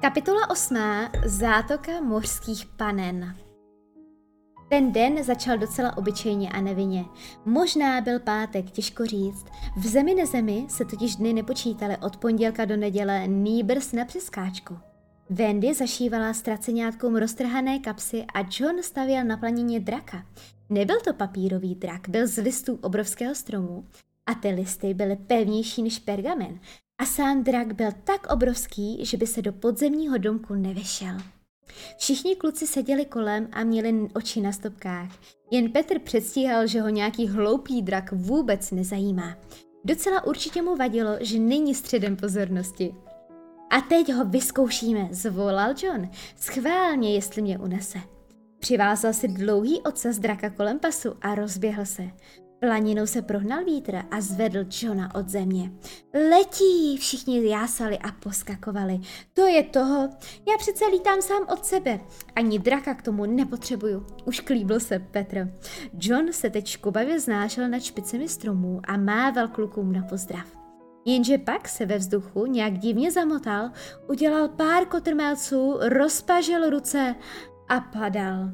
Kapitola 8. Zátoka mořských panen ten den začal docela obyčejně a nevinně. Možná byl pátek, těžko říct. V zemi nezemi se totiž dny nepočítaly od pondělka do neděle, nýbrs na přeskáčku. Wendy zašívala ztraceňátkům roztrhané kapsy a John stavěl na planině draka. Nebyl to papírový drak, byl z listů obrovského stromu a ty listy byly pevnější než pergamen a sám drak byl tak obrovský, že by se do podzemního domku nevešel. Všichni kluci seděli kolem a měli oči na stopkách. Jen Petr předstíhal, že ho nějaký hloupý drak vůbec nezajímá. Docela určitě mu vadilo, že není středem pozornosti. A teď ho vyzkoušíme, zvolal John. Schválně, jestli mě unese. Přivázal si dlouhý ocas draka kolem pasu a rozběhl se. Planinou se prohnal vítr a zvedl Johna od země. Letí, všichni jásali a poskakovali. To je toho, já přece lítám sám od sebe. Ani draka k tomu nepotřebuju. Už klíbil se Petr. John se teď škubavě znášel nad špicemi stromů a mával klukům na pozdrav. Jenže pak se ve vzduchu nějak divně zamotal, udělal pár kotrmelců, rozpažil ruce a padal.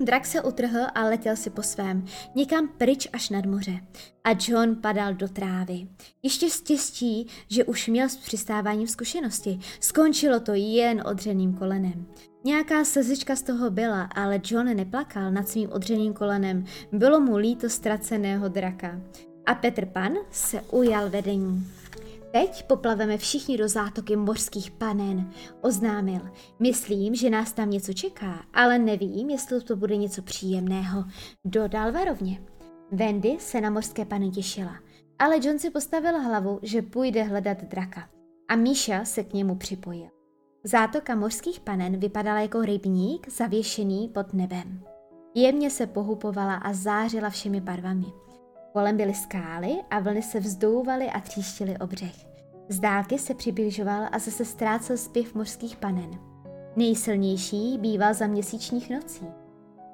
Drak se utrhl a letěl si po svém, někam pryč až nad moře. A John padal do trávy. Ještě štěstí, že už měl s přistáváním zkušenosti. Skončilo to jen odřeným kolenem. Nějaká slzička z toho byla, ale John neplakal nad svým odřeným kolenem. Bylo mu líto ztraceného draka. A Petr Pan se ujal vedení. Teď poplaveme všichni do zátoky mořských panen, oznámil. Myslím, že nás tam něco čeká, ale nevím, jestli to bude něco příjemného. Dodal varovně. Wendy se na mořské pany těšila, ale John si postavil hlavu, že půjde hledat draka. A Míša se k němu připojil. Zátoka mořských panen vypadala jako rybník zavěšený pod nebem. Jemně se pohupovala a zářila všemi barvami. Kolem byly skály a vlny se vzdouvaly a tříštily o břeh. Z dálky se přibližoval a zase ztrácel zpěv mořských panen. Nejsilnější býval za měsíčních nocí.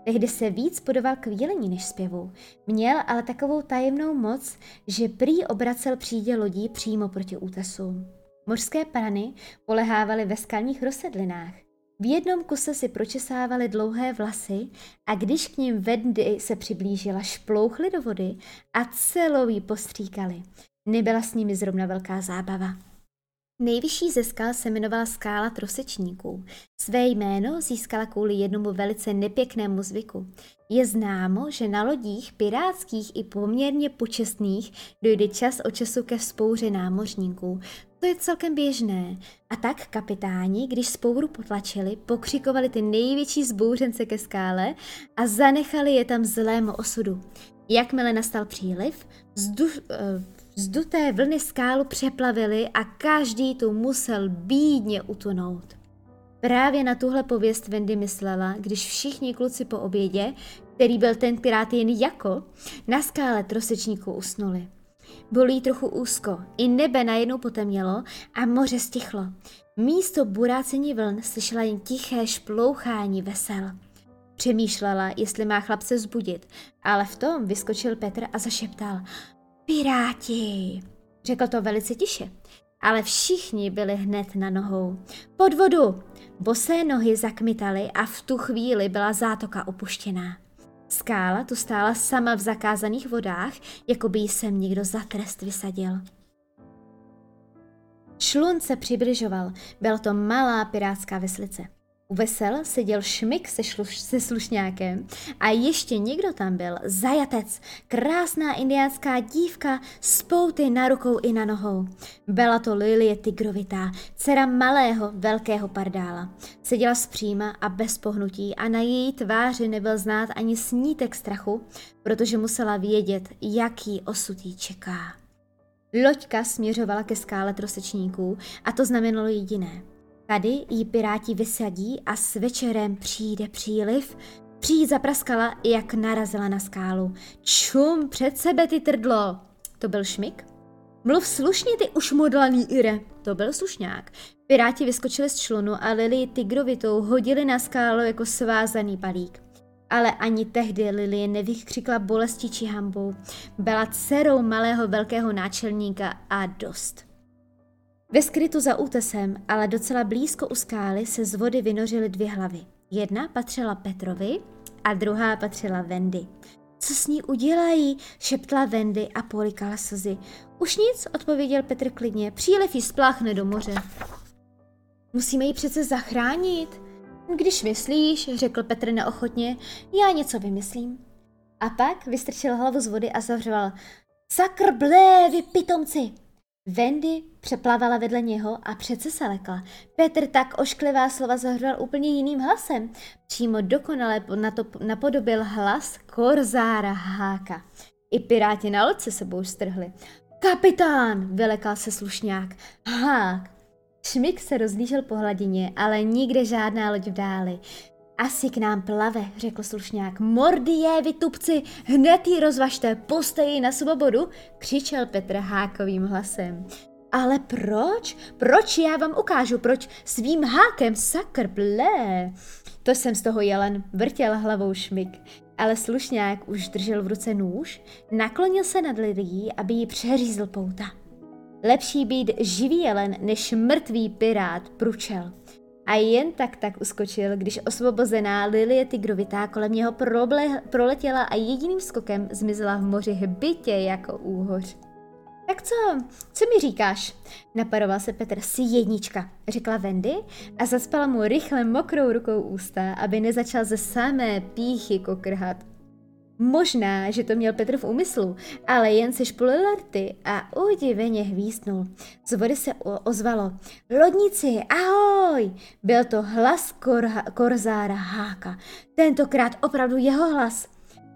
Tehdy se víc podoval k výlení než zpěvu. Měl ale takovou tajemnou moc, že prý obracel přídě lodí přímo proti útesům. Mořské prany polehávaly ve skalních rozsedlinách. V jednom kuse si pročesávaly dlouhé vlasy a když k ním Vendy se přiblížila, šplouchly do vody a celou ji postříkali. Nebyla s nimi zrovna velká zábava. Nejvyšší ze skal se jmenovala skála trosečníků. Své jméno získala kvůli jednomu velice nepěknému zvyku. Je známo, že na lodích pirátských i poměrně počestných dojde čas od času ke vzpouře námořníků. To je celkem běžné. A tak kapitáni, když spouru potlačili, pokřikovali ty největší zbouřence ke skále a zanechali je tam zlému osudu. Jakmile nastal příliv, vzduch, uh, Vzduté vlny skálu přeplavily a každý tu musel bídně utonout. Právě na tuhle pověst Wendy myslela, když všichni kluci po obědě, který byl ten pirát jen jako, na skále trosečníku usnuli. Bylo jí trochu úzko, i nebe najednou potemnělo a moře stichlo. Místo burácení vln slyšela jen tiché šplouchání vesel. Přemýšlela, jestli má chlapce zbudit, ale v tom vyskočil Petr a zašeptal Piráti, řekl to velice tiše, ale všichni byli hned na nohou. Pod vodu! Bosé nohy zakmitaly a v tu chvíli byla zátoka opuštěná. Skála tu stála sama v zakázaných vodách, jako by jí sem někdo za trest vysadil. Šlun se přibližoval, byla to malá pirátská veslice. U vesel seděl šmik se, šluš, se slušňákem a ještě někdo tam byl, zajatec, krásná indiánská dívka s pouty na rukou i na nohou. Byla to Lilie Tigrovitá, dcera malého, velkého pardála. Seděla zpříma a bez pohnutí a na její tváři nebyl znát ani snítek strachu, protože musela vědět, jaký osud jí čeká. Loďka směřovala ke skále trosečníků a to znamenalo jediné – Tady jí piráti vysadí a s večerem přijde příliv. Přijít zapraskala, jak narazila na skálu. Čum, před sebe ty trdlo! To byl šmik? Mluv slušně, ty už modlaný Ire. To byl slušňák. Piráti vyskočili z člunu a Lily tigrovitou hodili na skálu jako svázaný palík. Ale ani tehdy Lilie nevykřikla bolesti či hambou. Byla dcerou malého velkého náčelníka a dost. Ve skrytu za útesem, ale docela blízko u skály, se z vody vynořily dvě hlavy. Jedna patřila Petrovi a druhá patřila Wendy. Co s ní udělají? šeptala Wendy a polikala slzy. Už nic, odpověděl Petr klidně. Přílev jí spláchne do moře. Musíme ji přece zachránit. Když myslíš, řekl Petr neochotně, já něco vymyslím. A pak vystrčil hlavu z vody a zavřel. Sakr blé, vy pitomci! Wendy přeplavala vedle něho a přece se lekla. Petr tak ošklivá slova zahřel úplně jiným hlasem. Přímo dokonale na to napodobil hlas Korzára Háka. I piráti na loď se sebou strhli. Kapitán, vylekal se slušňák. Hák. Šmik se rozlížel po hladině, ale nikde žádná loď v dáli. Asi k nám plave, řekl slušňák. Mordy je, vy tupci, hned ji rozvažte, puste ji na svobodu, křičel Petr hákovým hlasem. Ale proč? Proč já vám ukážu, proč svým hákem sakr blé? To jsem z toho jelen, vrtěl hlavou šmik. Ale slušňák už držel v ruce nůž, naklonil se nad lidí, aby ji přeřízl pouta. Lepší být živý jelen, než mrtvý pirát, pručel a jen tak tak uskočil, když osvobozená Lilie Tigrovitá kolem něho proble- proletěla a jediným skokem zmizela v moři hbitě jako úhoř. Tak co, co mi říkáš? Naparoval se Petr si jednička, řekla Wendy a zaspala mu rychle mokrou rukou ústa, aby nezačal ze samé píchy kokrhat. Možná, že to měl Petr v úmyslu, ale jen se špulil rty a udiveně hvízdnul. Z vody se ozvalo. Lodnici, ahoj! Byl to hlas kor- korzára Háka. Tentokrát opravdu jeho hlas.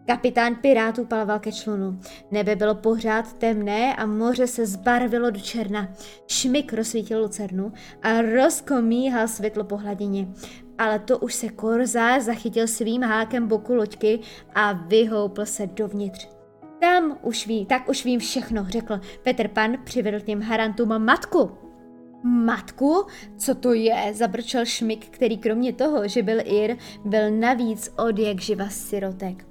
Kapitán pirátů palval ke člunu. Nebe bylo pořád temné a moře se zbarvilo do černa. Šmik rozsvítil lucernu a rozkomíhal světlo po hladině ale to už se Korzár zachytil svým hákem boku loďky a vyhoupl se dovnitř. Tam už ví, tak už vím všechno, řekl Petr Pan, přivedl těm harantům matku. Matku? Co to je? Zabrčel Šmik, který kromě toho, že byl Ir, byl navíc od jak živa sirotek.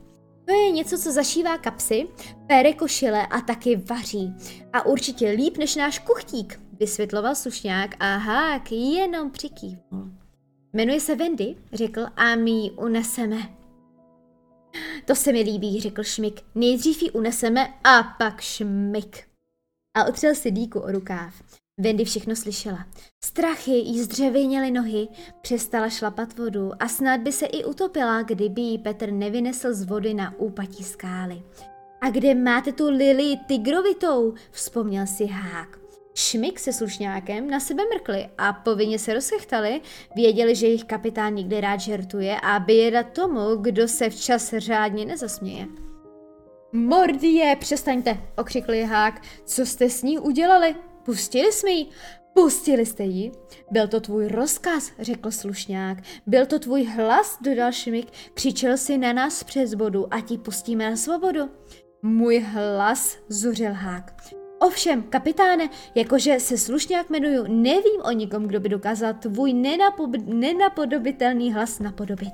To je něco, co zašívá kapsy, pere košile a taky vaří. A určitě líp než náš kuchtík, vysvětloval slušňák a hák jenom přikývnul. Jmenuje se Wendy, řekl, a my ji uneseme. To se mi líbí, řekl Šmik. Nejdřív ji uneseme a pak Šmik. A otřel si díku o rukáv. Wendy všechno slyšela. Strachy jí zdřevěněly nohy, přestala šlapat vodu a snad by se i utopila, kdyby jí Petr nevynesl z vody na úpatí skály. A kde máte tu Lily tigrovitou? Vzpomněl si Hák. Šmik se slušňákem na sebe mrkli a povinně se rozchechtali, věděli, že jejich kapitán nikdy rád žertuje a běda tomu, kdo se včas řádně nezasměje. Mordie, přestaňte, okřikl Hák. Co jste s ní udělali? Pustili jsme ji? Pustili jste ji? Byl to tvůj rozkaz, řekl slušňák. Byl to tvůj hlas, dodal Šmik. Křičel si na nás přes vodu a ti pustíme na svobodu. Můj hlas, zuřil Hák. Ovšem, kapitáne, jakože se slušňák jmenuju, nevím o nikom, kdo by dokázal tvůj nenapo- nenapodobitelný hlas napodobit.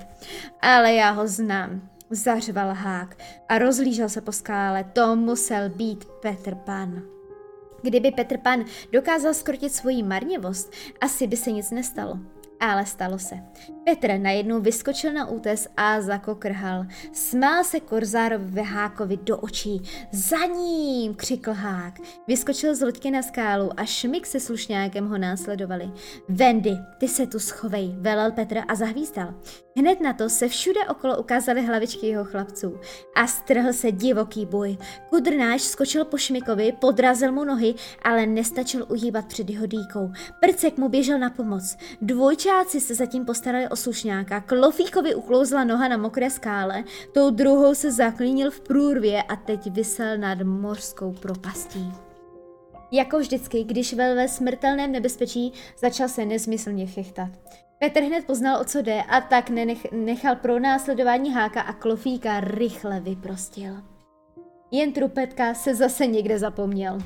Ale já ho znám, zařval Hák a rozlížel se po skále. To musel být Petr Pan. Kdyby Petr Pan dokázal skrotit svoji marněvost, asi by se nic nestalo. Ale stalo se. Petr najednou vyskočil na útes a zakokrhal. Smál se Korzárovi Hákovi do očí. Za ním, křikl Hák. Vyskočil z loďky na skálu a Šmik se slušňákem ho následovali. Vendy, ty se tu schovej, velel Petr a zahvízdal. Hned na to se všude okolo ukázaly hlavičky jeho chlapců a strhl se divoký boj. Kudrnáš skočil po Šmikovi, podrazil mu nohy, ale nestačil uhýbat před jeho dýkou. Prcek mu běžel na pomoc. Dvojčáci se zatím postarali o slušňáka, Klofíkovi uklouzla noha na mokré skále, tou druhou se zaklínil v průrvě a teď vysel nad mořskou propastí. Jako vždycky, když vel ve smrtelném nebezpečí, začal se nezmyslně chechtat. Petr hned poznal, o co jde a tak nenech, nechal pro následování háka a klofíka rychle vyprostil. Jen trupetka se zase někde zapomněl.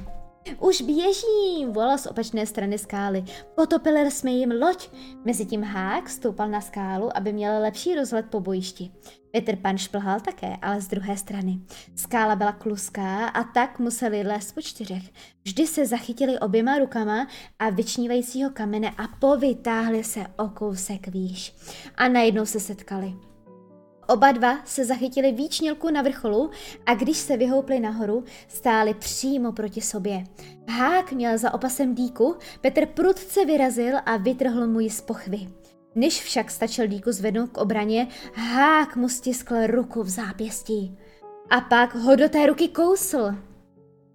Už běží, volal z opačné strany skály. Potopili jsme jim loď. Mezitím Hák stoupal na skálu, aby měl lepší rozhled po bojišti. Petr Pan šplhal také, ale z druhé strany. Skála byla kluská a tak museli lézt po čtyřech. Vždy se zachytili oběma rukama a vyčnívajícího kamene a povytáhli se o kousek výš. A najednou se setkali. Oba dva se zachytili výčnělku na vrcholu a když se vyhoupli nahoru, stáli přímo proti sobě. Hák měl za opasem díku, Petr prudce vyrazil a vytrhl mu ji z pochvy. Než však stačil díku zvednout k obraně, Hák mu stiskl ruku v zápěstí. A pak ho do té ruky kousl.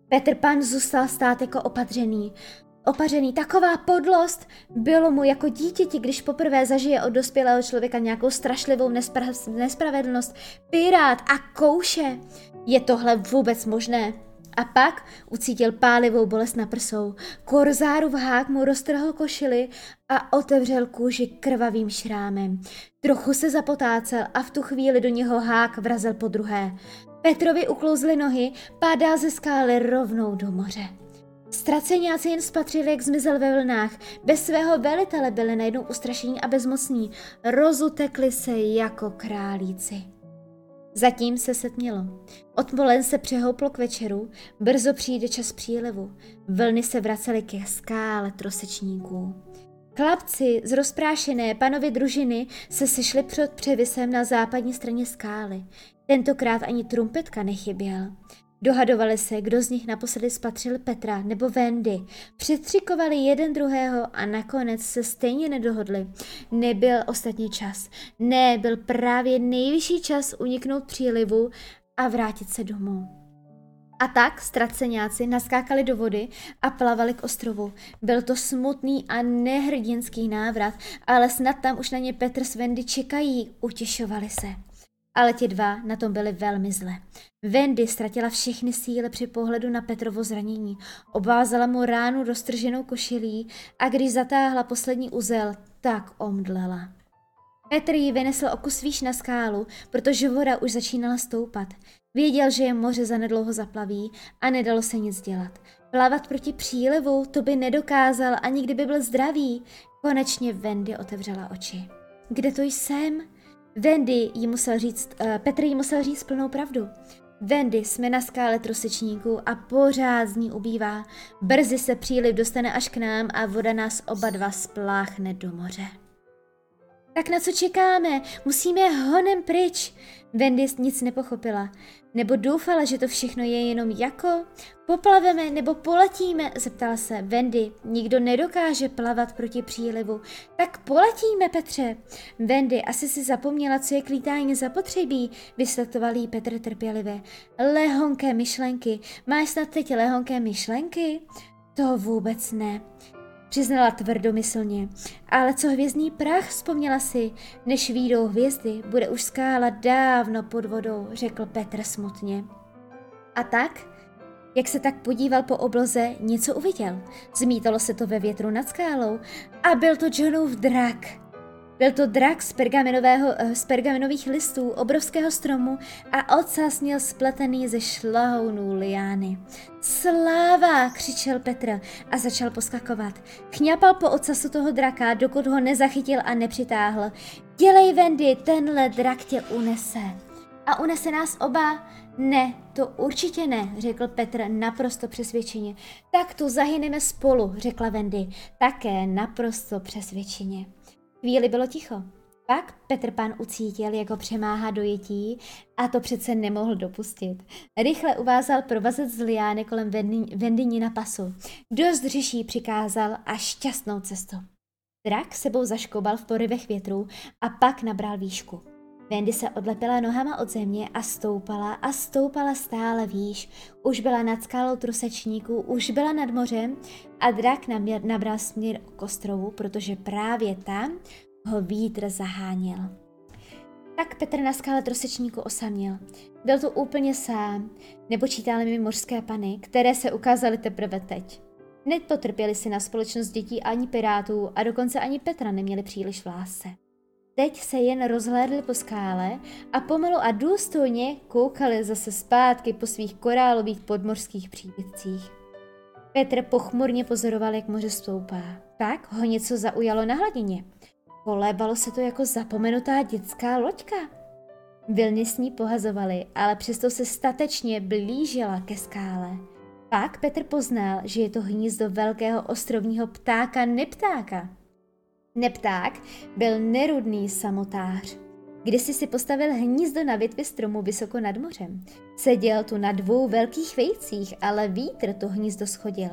Petr Pan zůstal stát jako opatřený. Opařený, taková podlost! Bylo mu jako dítěti, když poprvé zažije od dospělého člověka nějakou strašlivou nespra- nespravedlnost. Pirát a kouše! Je tohle vůbec možné? A pak ucítil pálivou bolest na prsou. v hák mu roztrhl košily a otevřel kůži krvavým šrámem. Trochu se zapotácel a v tu chvíli do něho hák vrazil po druhé. Petrovi uklouzly nohy, pádal ze skály rovnou do moře. Ztraceňáci jen spatřili, jak zmizel ve vlnách. Bez svého velitele byli najednou ustrašení a bezmocní. Rozutekli se jako králíci. Zatím se setmělo. Odpolen se přehouplo k večeru, brzo přijde čas přílivu. Vlny se vracely ke skále trosečníků. Chlapci z rozprášené panovy družiny se sešli před převisem na západní straně skály. Tentokrát ani trumpetka nechyběl. Dohadovali se, kdo z nich naposledy spatřil Petra nebo Wendy. Přitřikovali jeden druhého a nakonec se stejně nedohodli. Nebyl ostatní čas. Ne, byl právě nejvyšší čas uniknout přílivu a vrátit se domů. A tak ztraceňáci naskákali do vody a plavali k ostrovu. Byl to smutný a nehrdinský návrat, ale snad tam už na ně Petr s Wendy čekají, utěšovali se. Ale ti dva na tom byli velmi zle. Wendy ztratila všechny síly při pohledu na Petrovo zranění. Obvázala mu ránu roztrženou košilí a když zatáhla poslední uzel, tak omdlela. Petr ji vynesl o kus výš na skálu, protože voda už začínala stoupat. Věděl, že je moře zanedlouho zaplaví a nedalo se nic dělat. Plavat proti přílivu to by nedokázal, ani kdyby byl zdravý. Konečně Wendy otevřela oči. Kde to jsem? Wendy jí musel říct, uh, Petr jí musel říct plnou pravdu. Wendy, jsme na skále trosečníků a pořád z ní ubývá. Brzy se příliv dostane až k nám a voda nás oba dva spláchne do moře. Tak na co čekáme? Musíme honem pryč. Wendy nic nepochopila. Nebo doufala, že to všechno je jenom jako? Poplaveme nebo poletíme? Zeptala se Wendy. Nikdo nedokáže plavat proti přílivu. Tak poletíme, Petře. Wendy, asi si zapomněla, co je k lítání zapotřebí, vysvětloval jí Petr trpělivě. Lehonké myšlenky. Máš snad teď lehonké myšlenky? To vůbec ne přiznala tvrdomyslně. Ale co hvězdný prach, vzpomněla si, než výjdou hvězdy, bude už skála dávno pod vodou, řekl Petr smutně. A tak, jak se tak podíval po obloze, něco uviděl. Zmítalo se to ve větru nad skálou a byl to Johnův drak. Byl to drak z, pergaminového, eh, z pergaminových listů obrovského stromu a ocas měl spletený ze šlahounů liány. Sláva, křičel Petr a začal poskakovat. Kňapal po ocasu toho draka, dokud ho nezachytil a nepřitáhl. Dělej, Wendy, tenhle drak tě unese. A unese nás oba? Ne, to určitě ne, řekl Petr naprosto přesvědčeně. Tak tu zahyneme spolu, řekla Wendy, také naprosto přesvědčeně. Chvíli bylo ticho. Pak Petr Pan ucítil, jak ho přemáhá dojetí a to přece nemohl dopustit. Rychle uvázal provazet z liány kolem vendyní na pasu. Dost řeší přikázal a šťastnou cestu. Drak sebou zaškobal v porivech větru a pak nabral výšku. Wendy se odlepila nohama od země a stoupala a stoupala stále výš. Už byla nad skálou trusečníků, už byla nad mořem a drak nabral směr k ostrovu, protože právě tam ho vítr zaháněl. Tak Petr na skále trosečníku osaměl. Byl tu úplně sám, nepočítali mi mořské pany, které se ukázaly teprve teď. Nepotrpěli si na společnost dětí ani pirátů a dokonce ani Petra neměli příliš v lásce. Teď se jen rozhlédli po skále a pomalu a důstojně koukali zase zpátky po svých korálových podmořských příbytcích. Petr pochmurně pozoroval, jak moře stoupá. Pak ho něco zaujalo na hladině. Kolébalo se to jako zapomenutá dětská loďka. Vilny s ní pohazovaly, ale přesto se statečně blížila ke skále. Pak Petr poznal, že je to hnízdo velkého ostrovního ptáka Neptáka. Nepták byl nerudný samotář. Kdysi si postavil hnízdo na větvi stromu vysoko nad mořem. Seděl tu na dvou velkých vejcích, ale vítr to hnízdo schodil.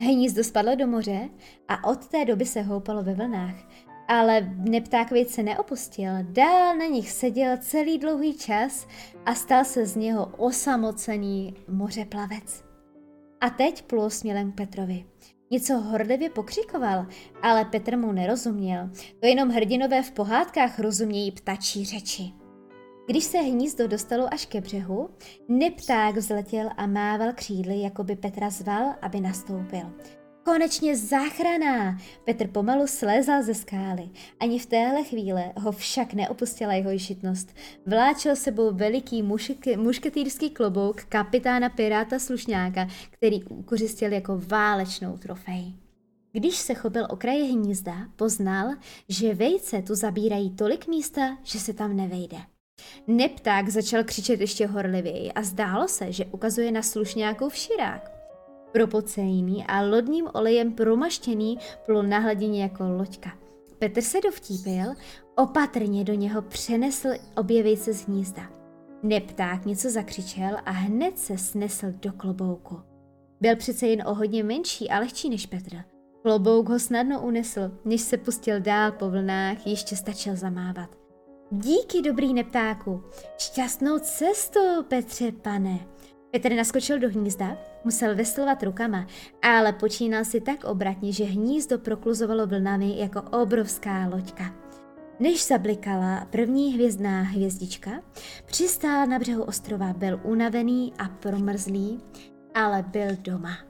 Hnízdo spadlo do moře a od té doby se houpalo ve vlnách. Ale nepták vejce neopustil, dál na nich seděl celý dlouhý čas a stal se z něho osamocený mořeplavec. A teď plul směrem k Petrovi. Něco hordlivě pokřikoval, ale Petr mu nerozuměl. To jenom hrdinové v pohádkách rozumějí ptačí řeči. Když se hnízdo dostalo až ke břehu, nepták vzletěl a mával křídly, jako by Petra zval, aby nastoupil. Konečně záchrana! Petr pomalu slézal ze skály. Ani v téhle chvíle ho však neopustila jeho ješitnost. Vláčel sebou veliký mušky, mušketýrský klobouk kapitána Piráta Slušňáka, který ukořistil jako válečnou trofej. Když se chopil okraje hnízda, poznal, že vejce tu zabírají tolik místa, že se tam nevejde. Nepták začal křičet ještě horlivěji a zdálo se, že ukazuje na slušňákův širák propocejný a lodním olejem promaštěný plul na hladině jako loďka. Petr se dovtípil, opatrně do něho přenesl obě vejce z hnízda. Nepták něco zakřičel a hned se snesl do klobouku. Byl přece jen o hodně menší a lehčí než Petr. Klobouk ho snadno unesl, než se pustil dál po vlnách, ještě stačil zamávat. Díky, dobrý neptáku. Šťastnou cestu, Petře, pane. Petr naskočil do hnízda, musel veslovat rukama, ale počínal si tak obratně, že hnízdo prokluzovalo vlnami jako obrovská loďka. Než zablikala první hvězdná hvězdička, přistál na břehu ostrova, byl unavený a promrzlý, ale byl doma.